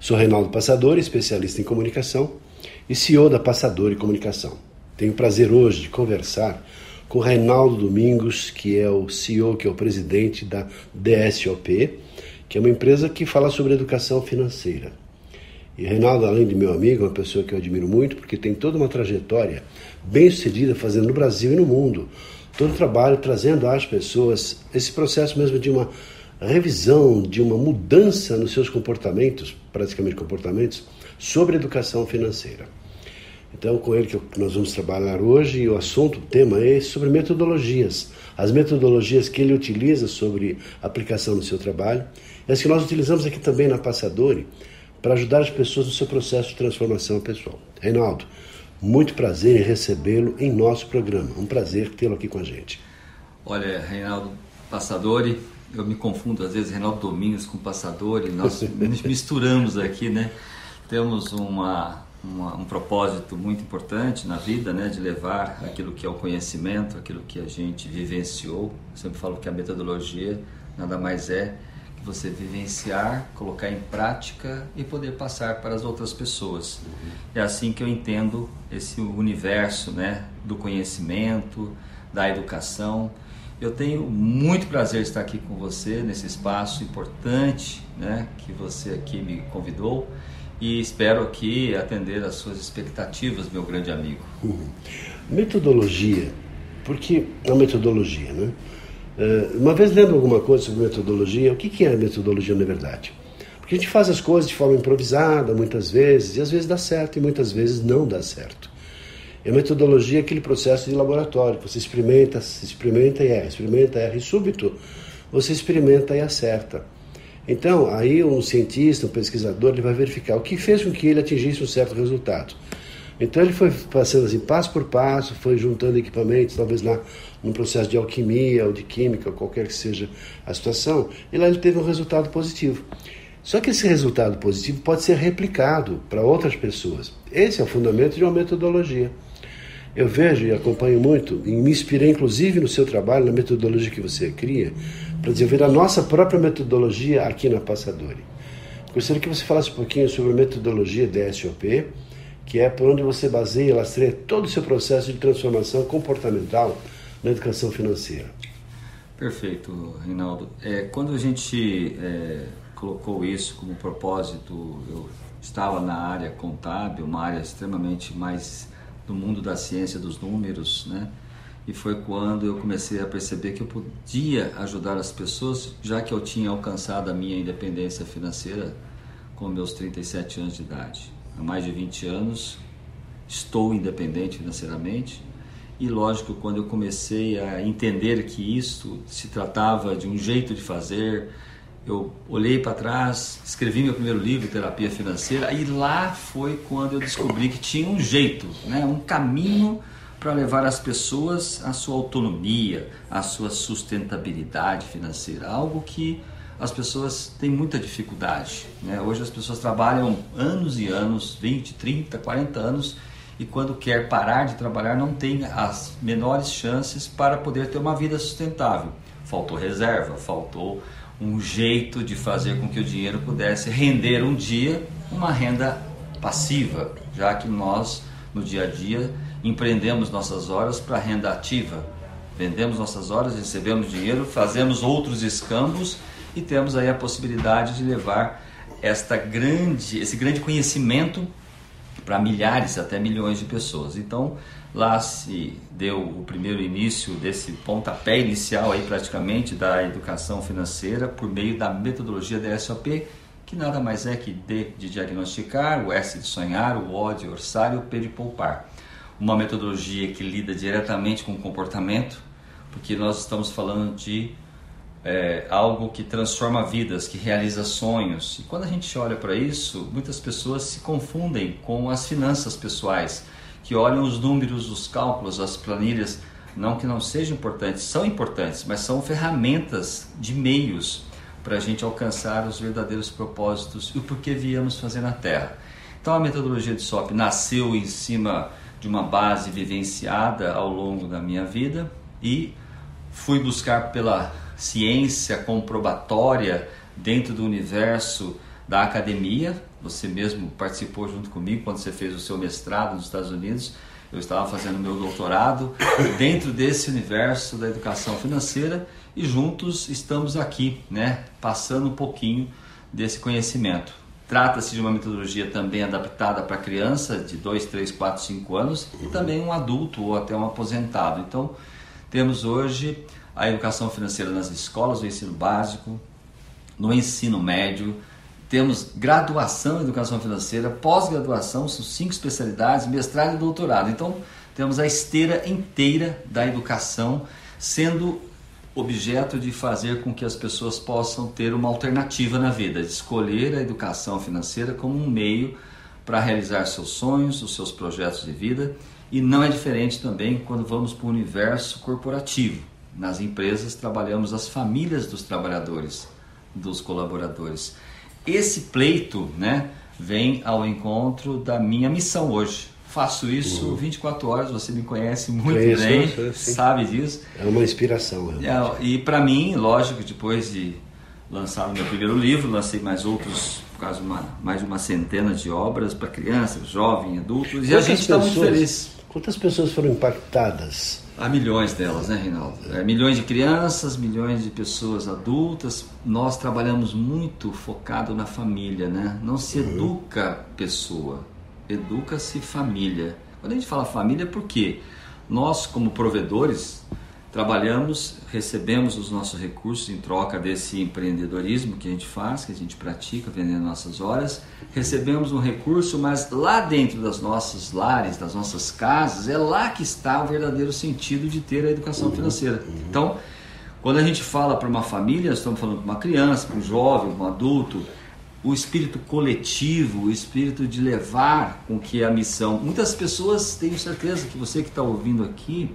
Sou Reinaldo Passadori, especialista em comunicação e CEO da Passadori Comunicação. Tenho o prazer hoje de conversar com Reinaldo Domingos, que é o CEO, que é o presidente da DSOP, que é uma empresa que fala sobre educação financeira. E Reinaldo, além de meu amigo, é uma pessoa que eu admiro muito, porque tem toda uma trajetória bem sucedida fazendo no Brasil e no mundo. Todo o trabalho trazendo às pessoas esse processo mesmo de uma revisão, de uma mudança nos seus comportamentos, praticamente comportamentos, sobre educação financeira. Então, com ele que nós vamos trabalhar hoje, e o assunto, o tema é sobre metodologias. As metodologias que ele utiliza sobre aplicação no seu trabalho, e as que nós utilizamos aqui também na Passadori, para ajudar as pessoas no seu processo de transformação pessoal. Reinaldo, muito prazer em recebê-lo em nosso programa. Um prazer tê-lo aqui com a gente. Olha, Reinaldo Passadori, eu me confundo às vezes Reinaldo Domingos com Passadori, nós nos misturamos aqui, né? Temos uma uma, um propósito muito importante na vida, né, de levar aquilo que é o conhecimento, aquilo que a gente vivenciou. Eu sempre falo que a metodologia nada mais é que você vivenciar, colocar em prática e poder passar para as outras pessoas. É assim que eu entendo esse universo, né, do conhecimento, da educação. Eu tenho muito prazer estar aqui com você nesse espaço importante, né, que você aqui me convidou e espero aqui atender às suas expectativas, meu grande amigo. Uhum. Metodologia, porque a metodologia, né? Eh, uma vez lendo alguma coisa sobre metodologia, o que é metodologia na verdade? Porque a gente faz as coisas de forma improvisada muitas vezes, e às vezes dá certo e muitas vezes não dá certo. E a metodologia é aquele processo de laboratório, você experimenta, experimenta e erra, experimenta, erra, e súbito você experimenta e acerta. Então, aí um cientista, um pesquisador, ele vai verificar o que fez com que ele atingisse um certo resultado. Então ele foi passando assim, passo por passo, foi juntando equipamentos, talvez lá num processo de alquimia ou de química, ou qualquer que seja a situação, e lá ele teve um resultado positivo. Só que esse resultado positivo pode ser replicado para outras pessoas. Esse é o fundamento de uma metodologia. Eu vejo e acompanho muito, e me inspirei inclusive no seu trabalho, na metodologia que você cria, para desenvolver a nossa própria metodologia aqui na Passadori. Gostaria que você falasse um pouquinho sobre a metodologia DSOP, que é por onde você baseia e lastreia todo o seu processo de transformação comportamental na educação financeira. Perfeito, Reinaldo. É, quando a gente é, colocou isso como propósito, eu estava na área contábil, uma área extremamente mais do mundo da ciência dos números, né? E foi quando eu comecei a perceber que eu podia ajudar as pessoas, já que eu tinha alcançado a minha independência financeira com meus 37 anos de idade. Há mais de 20 anos estou independente financeiramente e lógico quando eu comecei a entender que isso se tratava de um jeito de fazer, eu olhei para trás, escrevi meu primeiro livro, Terapia Financeira, e lá foi quando eu descobri que tinha um jeito, né, um caminho para levar as pessoas à sua autonomia, à sua sustentabilidade financeira, algo que as pessoas têm muita dificuldade. Né? Hoje as pessoas trabalham anos e anos, 20, 30, 40 anos, e quando quer parar de trabalhar não tem as menores chances para poder ter uma vida sustentável. Faltou reserva, faltou um jeito de fazer com que o dinheiro pudesse render um dia uma renda passiva, já que nós no dia a dia empreendemos nossas horas para renda ativa. Vendemos nossas horas, recebemos dinheiro, fazemos outros escambos e temos aí a possibilidade de levar esta grande, esse grande conhecimento para milhares, até milhões de pessoas. Então, lá se deu o primeiro início desse pontapé inicial aí praticamente da educação financeira por meio da metodologia da SOP, que nada mais é que D de diagnosticar, o S de sonhar, o O de orçar e o P de poupar uma metodologia que lida diretamente com o comportamento, porque nós estamos falando de é, algo que transforma vidas, que realiza sonhos. E quando a gente olha para isso, muitas pessoas se confundem com as finanças pessoais, que olham os números, os cálculos, as planilhas, não que não sejam importantes, são importantes, mas são ferramentas de meios para a gente alcançar os verdadeiros propósitos e o porquê viemos fazer na Terra. Então a metodologia de SOP nasceu em cima de uma base vivenciada ao longo da minha vida e fui buscar pela ciência comprobatória dentro do universo da academia. Você mesmo participou junto comigo quando você fez o seu mestrado nos Estados Unidos. Eu estava fazendo meu doutorado dentro desse universo da educação financeira e juntos estamos aqui, né, passando um pouquinho desse conhecimento. Trata-se de uma metodologia também adaptada para criança de 2, 3, 4, 5 anos e também um adulto ou até um aposentado. Então, temos hoje a educação financeira nas escolas, no ensino básico, no ensino médio. Temos graduação em educação financeira, pós-graduação, são cinco especialidades, mestrado e doutorado. Então, temos a esteira inteira da educação sendo objeto de fazer com que as pessoas possam ter uma alternativa na vida, de escolher a educação financeira como um meio para realizar seus sonhos, os seus projetos de vida. E não é diferente também quando vamos para o universo corporativo. Nas empresas trabalhamos as famílias dos trabalhadores, dos colaboradores. Esse pleito, né, vem ao encontro da minha missão hoje. Faço isso uhum. 24 horas, você me conhece muito Conheço, bem, sabe disso. É uma inspiração. É, e para mim, lógico, depois de lançar o meu primeiro livro, lancei mais outros, quase uma, mais de uma centena de obras para crianças, jovens, adultos, Quantas e a gente está muito feliz. Quantas pessoas foram impactadas Há milhões delas, né, Reinaldo? É, milhões de crianças, milhões de pessoas adultas. Nós trabalhamos muito focado na família, né? Não se uhum. educa pessoa, educa-se família. Quando a gente fala família, é por quê? Nós, como provedores, trabalhamos, recebemos os nossos recursos em troca desse empreendedorismo que a gente faz, que a gente pratica, vendendo nossas horas. Recebemos um recurso, mas lá dentro das nossas lares, das nossas casas, é lá que está o verdadeiro sentido de ter a educação financeira. Então, quando a gente fala para uma família, estamos falando para uma criança, para um jovem, para um adulto, o espírito coletivo, o espírito de levar com que a missão. Muitas pessoas, tenho certeza que você que está ouvindo aqui,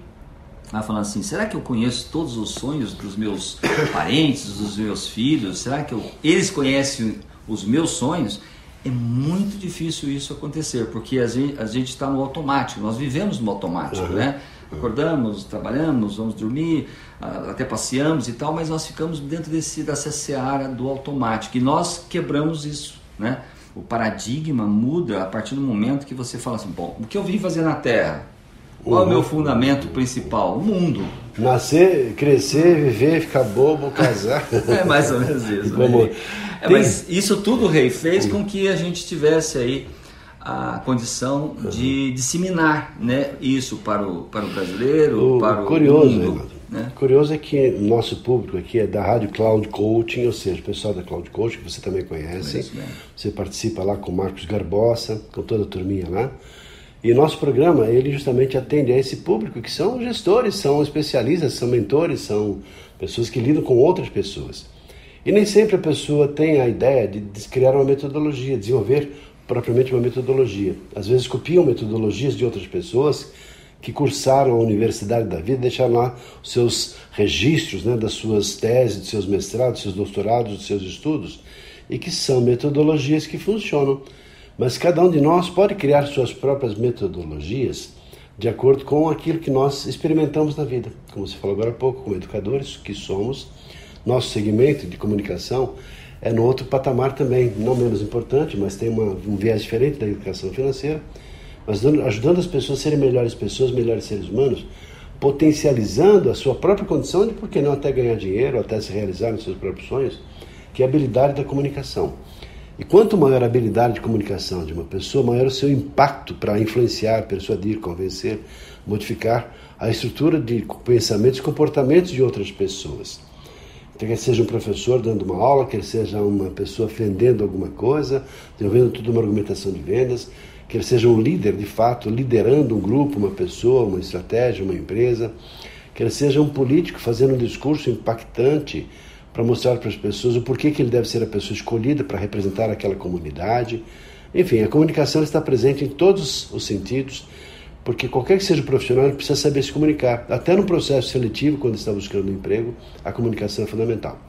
vai falando assim: será que eu conheço todos os sonhos dos meus parentes, dos meus filhos? Será que eu, eles conhecem os meus sonhos? É muito difícil isso acontecer, porque a gente está no automático, nós vivemos no automático, uhum. né? Acordamos, trabalhamos, vamos dormir, até passeamos e tal, mas nós ficamos dentro desse, dessa seara do automático e nós quebramos isso, né? O paradigma muda a partir do momento que você fala assim: bom, o que eu vim fazer na Terra? Qual uhum. é o meu fundamento principal? O mundo. Nascer, crescer, viver, ficar bobo, casar. é mais ou menos isso. Como... É, mas isso tudo, Rei, fez com que a gente tivesse aí a condição de disseminar né, isso para o, para o brasileiro, o, para o curioso, mundo. Né? Curioso é que nosso público aqui é da Rádio Cloud Coaching, ou seja, o pessoal da Cloud Coaching, que você também conhece. Você participa lá com o Marcos Garbosa, com toda a turminha lá. E nosso programa, ele justamente atende a esse público que são gestores, são especialistas, são mentores, são pessoas que lidam com outras pessoas. E nem sempre a pessoa tem a ideia de, criar uma metodologia, desenvolver propriamente uma metodologia. Às vezes copiam metodologias de outras pessoas que cursaram a universidade da vida, deixaram lá os seus registros né, das suas teses, dos seus mestrados, dos seus doutorados, dos seus estudos, e que são metodologias que funcionam. Mas cada um de nós pode criar suas próprias metodologias de acordo com aquilo que nós experimentamos na vida. Como você falou agora há pouco, como educadores que somos, nosso segmento de comunicação é no outro patamar também, não menos importante, mas tem uma, um viés diferente da educação financeira, mas ajudando as pessoas a serem melhores pessoas, melhores seres humanos, potencializando a sua própria condição de, por que não, até ganhar dinheiro, até se realizar nos seus próprios sonhos, que é a habilidade da comunicação. E quanto maior a habilidade de comunicação de uma pessoa, maior o seu impacto para influenciar, persuadir, convencer, modificar a estrutura de pensamentos e comportamentos de outras pessoas. Então, quer seja um professor dando uma aula, quer seja uma pessoa vendendo alguma coisa, desenvolvendo toda uma argumentação de vendas, quer seja um líder, de fato, liderando um grupo, uma pessoa, uma estratégia, uma empresa, quer seja um político fazendo um discurso impactante para mostrar para as pessoas o porquê que ele deve ser a pessoa escolhida para representar aquela comunidade. Enfim, a comunicação está presente em todos os sentidos, porque qualquer que seja o profissional precisa saber se comunicar. Até no processo seletivo, quando está buscando um emprego, a comunicação é fundamental.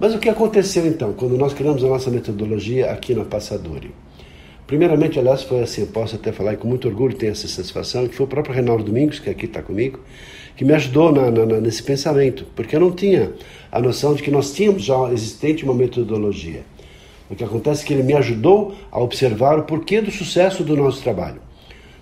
Mas o que aconteceu então, quando nós criamos a nossa metodologia aqui na Passadori? Primeiramente, aliás, foi assim, eu posso até falar e com muito orgulho tenho essa satisfação, que foi o próprio Reinaldo Domingos, que aqui está comigo, que me ajudou na, na, nesse pensamento, porque eu não tinha a noção de que nós tínhamos já existente uma metodologia. O que acontece é que ele me ajudou a observar o porquê do sucesso do nosso trabalho.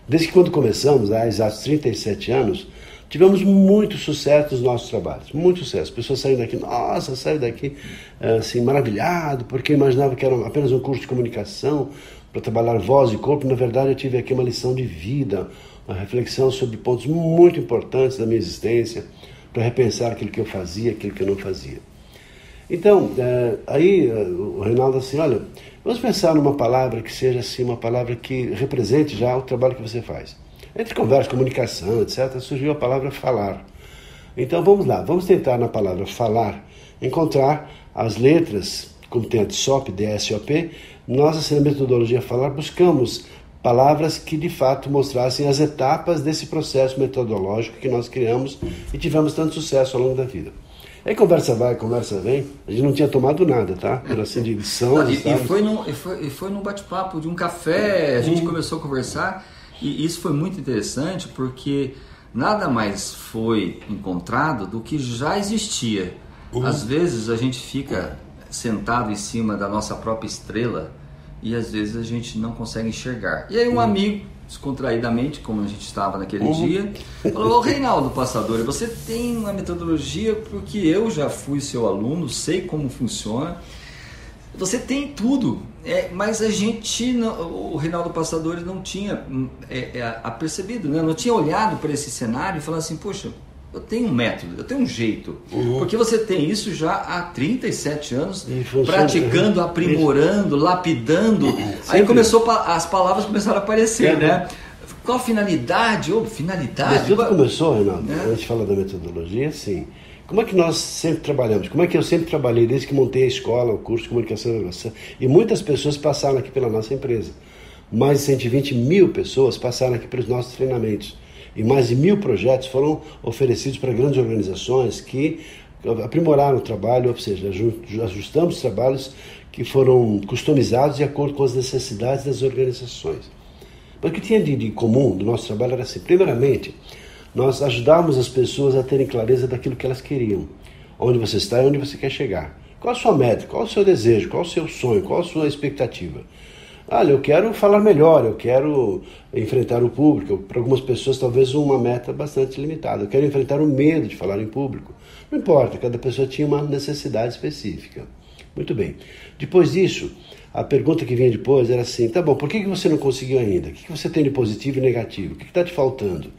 Desde que quando começamos, há exatos 37 anos, tivemos muito sucesso nos nossos trabalhos, muito sucesso. Pessoas saem daqui, nossa, saem daqui assim, maravilhado, porque imaginava que era apenas um curso de comunicação para trabalhar voz e corpo. Na verdade, eu tive aqui uma lição de vida, uma reflexão sobre pontos muito importantes da minha existência, para repensar aquilo que eu fazia, aquilo que eu não fazia. Então, é, aí é, o Reinaldo assim, olha, vamos pensar numa palavra que seja assim, uma palavra que represente já o trabalho que você faz. Entre conversa, comunicação, etc., surgiu a palavra falar. Então vamos lá, vamos tentar na palavra falar encontrar as letras, como tem a de SOP, DSOP, nós, assim, na metodologia falar, buscamos palavras que de fato mostrassem as etapas desse processo metodológico que nós criamos e tivemos tanto sucesso ao longo da vida. Aí conversa vai, conversa vem. A gente não tinha tomado nada, tá? Era assim de. Não, e, e, foi num, e, foi, e foi num bate-papo de um café, a gente uhum. começou a conversar e isso foi muito interessante porque nada mais foi encontrado do que já existia. Uhum. Às vezes a gente fica sentado em cima da nossa própria estrela e às vezes a gente não consegue enxergar. E aí um uhum. amigo, descontraídamente, como a gente estava naquele uhum. dia, falou, ô Reinaldo Passador, você tem uma metodologia porque eu já fui seu aluno, sei como funciona, você tem tudo, é, mas a gente, não, o Reinaldo Passador não tinha hum, é, é, apercebido, né? não tinha olhado para esse cenário e falado assim, poxa, eu tenho um método, eu tenho um jeito. Uhum. Porque você tem isso já há 37 anos, praticando, aprimorando, lapidando. Uhum. Aí começou as palavras começaram a aparecer, é, né? Qual a finalidade? Oh, finalidade. Mas tudo começou, Renato, é. antes de falar da metodologia, assim. Como é que nós sempre trabalhamos? Como é que eu sempre trabalhei desde que montei a escola, o curso de comunicação e inovação? E muitas pessoas passaram aqui pela nossa empresa. Mais de 120 mil pessoas passaram aqui pelos nossos treinamentos e mais de mil projetos foram oferecidos para grandes organizações que aprimoraram o trabalho, ou seja, ajustamos trabalhos que foram customizados de acordo com as necessidades das organizações. Mas o que tinha de, de comum do nosso trabalho era assim: primeiramente, nós ajudávamos as pessoas a terem clareza daquilo que elas queriam, onde você está e onde você quer chegar. Qual a sua meta? Qual o seu desejo? Qual o seu sonho? Qual a sua expectativa? Olha, eu quero falar melhor, eu quero enfrentar o público. Para algumas pessoas, talvez uma meta bastante limitada. Eu quero enfrentar o medo de falar em público. Não importa, cada pessoa tinha uma necessidade específica. Muito bem. Depois disso, a pergunta que vinha depois era assim: tá bom, por que você não conseguiu ainda? O que você tem de positivo e negativo? O que está te faltando?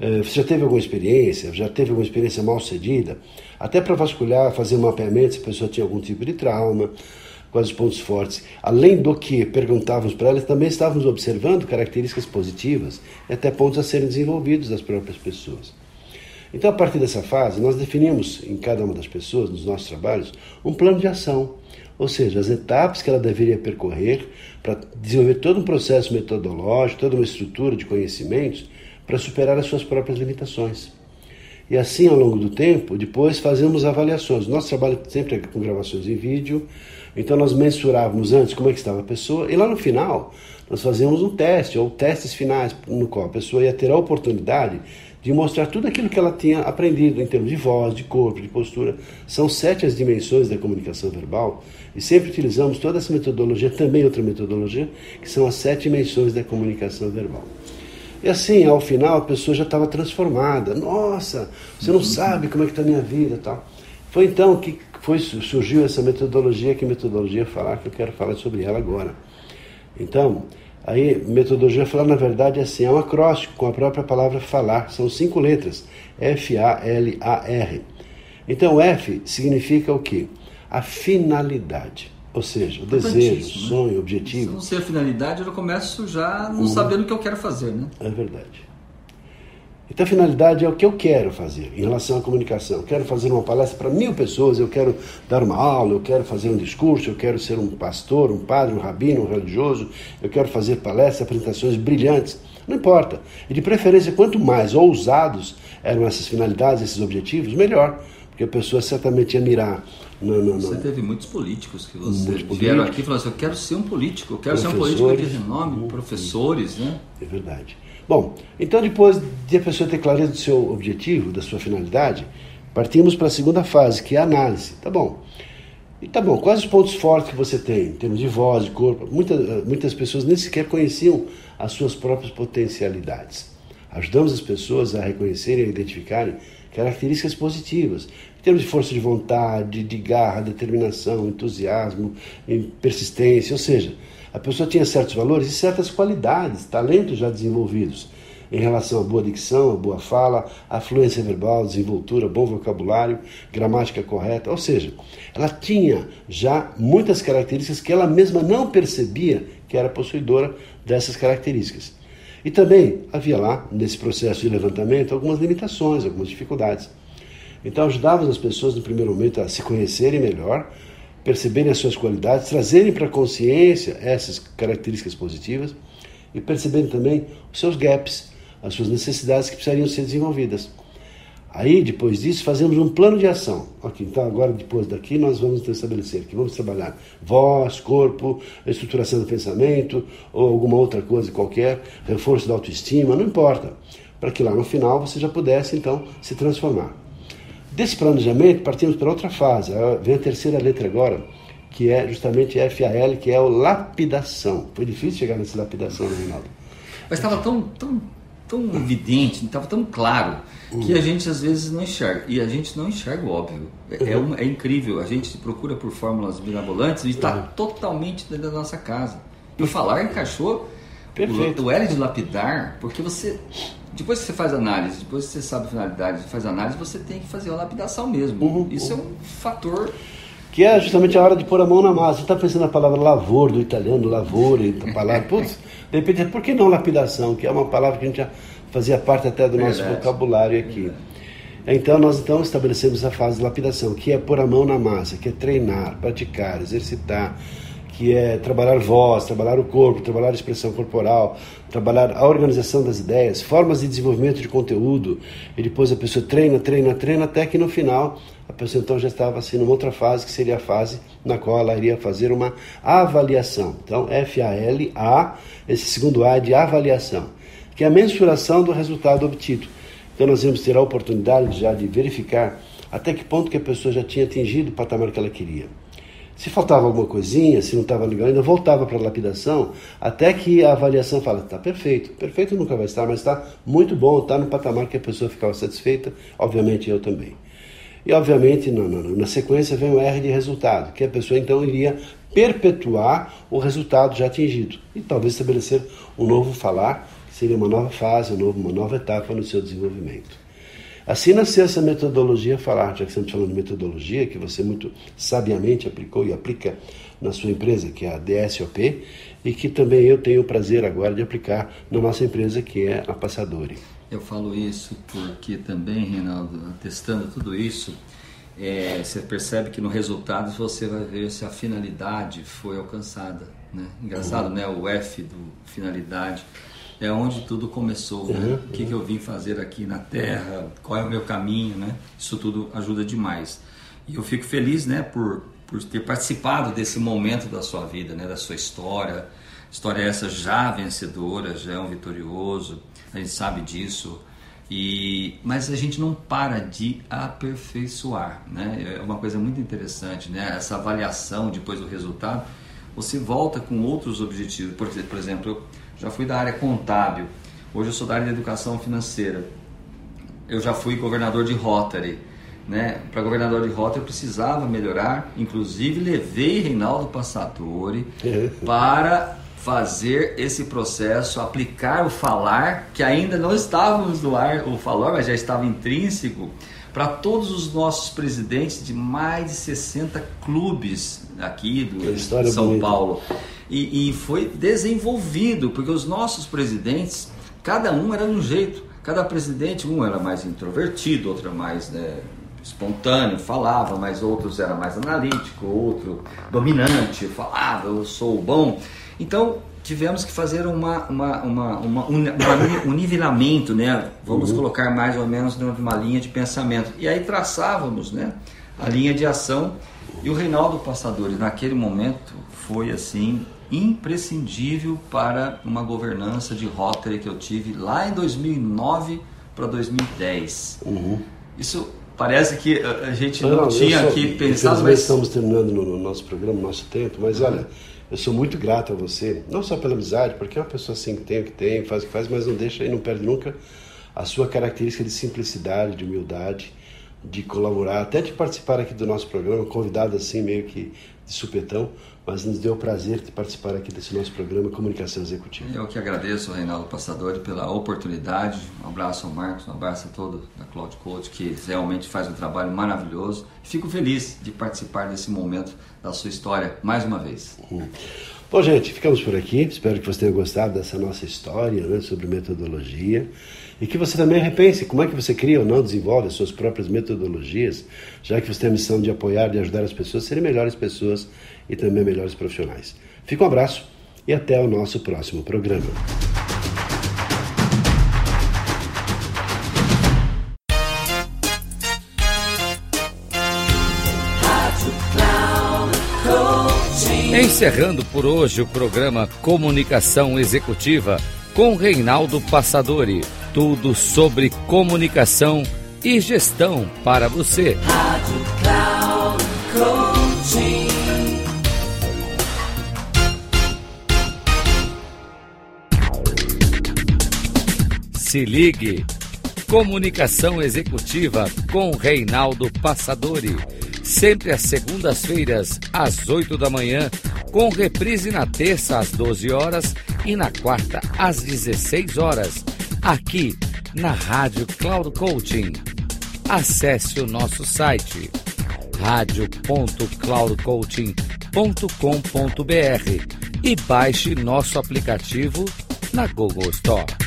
Eh, você já teve alguma experiência? Já teve alguma experiência mal sucedida? Até para vasculhar, fazer um mapeamento se a pessoa tinha algum tipo de trauma quais os pontos fortes. Além do que perguntávamos para elas, também estávamos observando características positivas e até pontos a serem desenvolvidos das próprias pessoas. Então, a partir dessa fase, nós definimos em cada uma das pessoas, nos nossos trabalhos, um plano de ação, ou seja, as etapas que ela deveria percorrer para desenvolver todo um processo metodológico, toda uma estrutura de conhecimentos para superar as suas próprias limitações. E assim, ao longo do tempo, depois fazemos avaliações. Nosso trabalho sempre é com gravações em vídeo, então nós mensurávamos antes como é que estava a pessoa e lá no final nós fazíamos um teste ou testes finais no qual a pessoa ia ter a oportunidade de mostrar tudo aquilo que ela tinha aprendido em termos de voz, de corpo, de postura. São sete as dimensões da comunicação verbal e sempre utilizamos toda essa metodologia, também outra metodologia, que são as sete dimensões da comunicação verbal. E assim, ao final, a pessoa já estava transformada. Nossa, você não sabe como é que está a minha vida tal. Foi então que foi, surgiu essa metodologia, que metodologia falar, que eu quero falar sobre ela agora. Então, aí, metodologia falar, na verdade, é assim, é um acróstico com a própria palavra falar, são cinco letras, F-A-L-A-R. Então, F significa o quê? A finalidade. Ou seja, o desejo, né? sonho, objetivo. Se não ser a finalidade, eu começo já não uhum. sabendo o que eu quero fazer, né? É verdade. Então a finalidade é o que eu quero fazer em relação à comunicação. Eu quero fazer uma palestra para mil pessoas, eu quero dar uma aula, eu quero fazer um discurso, eu quero ser um pastor, um padre, um rabino, um religioso, eu quero fazer palestras, apresentações brilhantes. Não importa. E de preferência, quanto mais ousados eram essas finalidades, esses objetivos, melhor. Porque a pessoa certamente ia mirar. Você teve muitos políticos que você muitos vieram aqui e falaram assim, eu quero ser um político, eu quero ser um político de renome, professores, né? É verdade. Bom, então depois de a pessoa ter clareza do seu objetivo, da sua finalidade, partimos para a segunda fase, que é a análise. Tá bom. E tá bom, quais os pontos fortes que você tem em termos de voz, de corpo? Muitas, muitas pessoas nem sequer conheciam as suas próprias potencialidades. Ajudamos as pessoas a reconhecerem e identificarem características positivas, em termos de força de vontade, de garra, determinação, entusiasmo, persistência, ou seja, a pessoa tinha certos valores e certas qualidades, talentos já desenvolvidos em relação à boa dicção, à boa fala, à fluência verbal, desenvoltura, bom vocabulário, gramática correta. Ou seja, ela tinha já muitas características que ela mesma não percebia que era possuidora dessas características. E também havia lá, nesse processo de levantamento, algumas limitações, algumas dificuldades. Então ajudávamos as pessoas no primeiro momento a se conhecerem melhor, perceberem as suas qualidades, trazerem para a consciência essas características positivas e perceberem também os seus gaps, as suas necessidades que precisariam ser desenvolvidas. Aí, depois disso, fazemos um plano de ação. Ok, então agora, depois daqui, nós vamos estabelecer que vamos trabalhar voz, corpo, estruturação do pensamento, ou alguma outra coisa qualquer, reforço da autoestima, não importa. Para que lá no final você já pudesse, então, se transformar. Desse planejamento, partimos para outra fase. Vem a terceira letra agora, que é justamente FAL, que é o lapidação. Foi difícil chegar nessa lapidação, né, Reinaldo? Mas estava tão, tão, tão evidente, estava tão claro, que a gente às vezes não enxerga. E a gente não enxerga o óbvio. É, é, um, é incrível. A gente procura por fórmulas mirabolantes e está totalmente dentro da nossa casa. E o falar encaixou Perfeito. o, o L de lapidar, porque você depois que você faz análise, depois que você sabe a finalidade, faz análise, você tem que fazer a lapidação mesmo. Uhum, Isso é um fator. Que é justamente a hora de pôr a mão na massa. Você está pensando na palavra lavoro do italiano, lavoro, a palavra. Putz, de repente, por que não lapidação? Que é uma palavra que a gente já fazia parte até do nosso Verdade. vocabulário aqui. Verdade. Então, nós então estabelecemos a fase de lapidação, que é pôr a mão na massa, que é treinar, praticar, exercitar, que é trabalhar voz, trabalhar o corpo, trabalhar a expressão corporal, trabalhar a organização das ideias, formas de desenvolvimento de conteúdo, e depois a pessoa treina, treina, treina, até que no final a pessoa então já estava assim numa outra fase, que seria a fase na qual ela iria fazer uma avaliação. Então, F-A-L-A, esse segundo A de avaliação, que é a mensuração do resultado obtido. Então, nós vamos ter a oportunidade já de verificar até que ponto que a pessoa já tinha atingido o patamar que ela queria. Se faltava alguma coisinha, se não estava legal, ainda voltava para a lapidação, até que a avaliação fala, está perfeito. Perfeito nunca vai estar, mas está muito bom, está no patamar que a pessoa ficava satisfeita, obviamente eu também. E obviamente na, na, na sequência vem o R de resultado, que a pessoa então iria perpetuar o resultado já atingido e talvez estabelecer um novo falar, que seria uma nova fase, uma nova etapa no seu desenvolvimento. Assim nasceu essa metodologia falar, já que estamos falando de metodologia, que você muito sabiamente aplicou e aplica na sua empresa, que é a DSOP, e que também eu tenho o prazer agora de aplicar na nossa empresa, que é a Passadori. Eu falo isso porque também, Reinaldo, testando tudo isso, é, você percebe que no resultado você vai ver se a finalidade foi alcançada. Né? Engraçado, uhum. né? O F do finalidade é onde tudo começou, né? Uhum, o que, que eu vim fazer aqui na Terra, qual é o meu caminho, né? Isso tudo ajuda demais. E eu fico feliz, né, por, por ter participado desse momento da sua vida, né, da sua história. História essa já vencedora, já é um vitorioso, a gente sabe disso. E, mas a gente não para de aperfeiçoar, né? É uma coisa muito interessante, né? Essa avaliação depois do resultado, você volta com outros objetivos. Por, por exemplo, eu, já fui da área contábil, hoje eu sou da área de educação financeira. Eu já fui governador de Rotary. Né? Para governador de Rotary eu precisava melhorar, inclusive levei Reinaldo Passatori é. para fazer esse processo, aplicar o falar, que ainda não estávamos no ar o falar, mas já estava intrínseco, para todos os nossos presidentes de mais de 60 clubes aqui do São bonita. Paulo. E, e foi desenvolvido, porque os nossos presidentes, cada um era de um jeito. Cada presidente, um era mais introvertido, outro era mais né, espontâneo, falava, mas outros era mais analítico, outro dominante, falava, eu sou bom. Então tivemos que fazer uma, uma, uma, uma um, nivelamento, né? Vamos uhum. colocar mais ou menos numa linha de pensamento. E aí traçávamos né, a linha de ação. E o Reinaldo Passadores, naquele momento, foi assim imprescindível para uma governança de Rotary que eu tive lá em 2009 para 2010. Uhum. Isso parece que a gente não, não tinha sou, que pensar. Mas estamos terminando no, no, nosso programa, no nosso tempo, mas olha, eu sou muito grato a você, não só pela amizade, porque é uma pessoa assim que tem o que tem, faz o que faz, mas não deixa e não perde nunca a sua característica de simplicidade, de humildade, de colaborar, até de participar aqui do nosso programa, convidado assim meio que de supetão, mas nos deu o prazer de participar aqui desse nosso programa Comunicação Executiva. Eu que agradeço, Reinaldo Passadori, pela oportunidade. Um abraço ao Marcos, um abraço a todo da Cloud Coach, que realmente faz um trabalho maravilhoso. Fico feliz de participar desse momento da sua história mais uma vez. Hum. Bom, gente, ficamos por aqui. Espero que você tenha gostado dessa nossa história né, sobre metodologia e que você também repense como é que você cria ou não desenvolve as suas próprias metodologias, já que você tem a missão de apoiar, de ajudar as pessoas a serem melhores pessoas e também melhores profissionais. Fica um abraço e até o nosso próximo programa. Encerrando por hoje o programa Comunicação Executiva com Reinaldo Passadori. Tudo sobre comunicação e gestão para você. Rádio Se ligue. Comunicação Executiva com Reinaldo Passadori. Sempre às segundas-feiras, às 8 da manhã, com reprise na terça às 12 horas e na quarta às 16 horas aqui na Rádio Cloud Coaching. Acesse o nosso site radio.cloudcoaching.com.br e baixe nosso aplicativo na Google Store.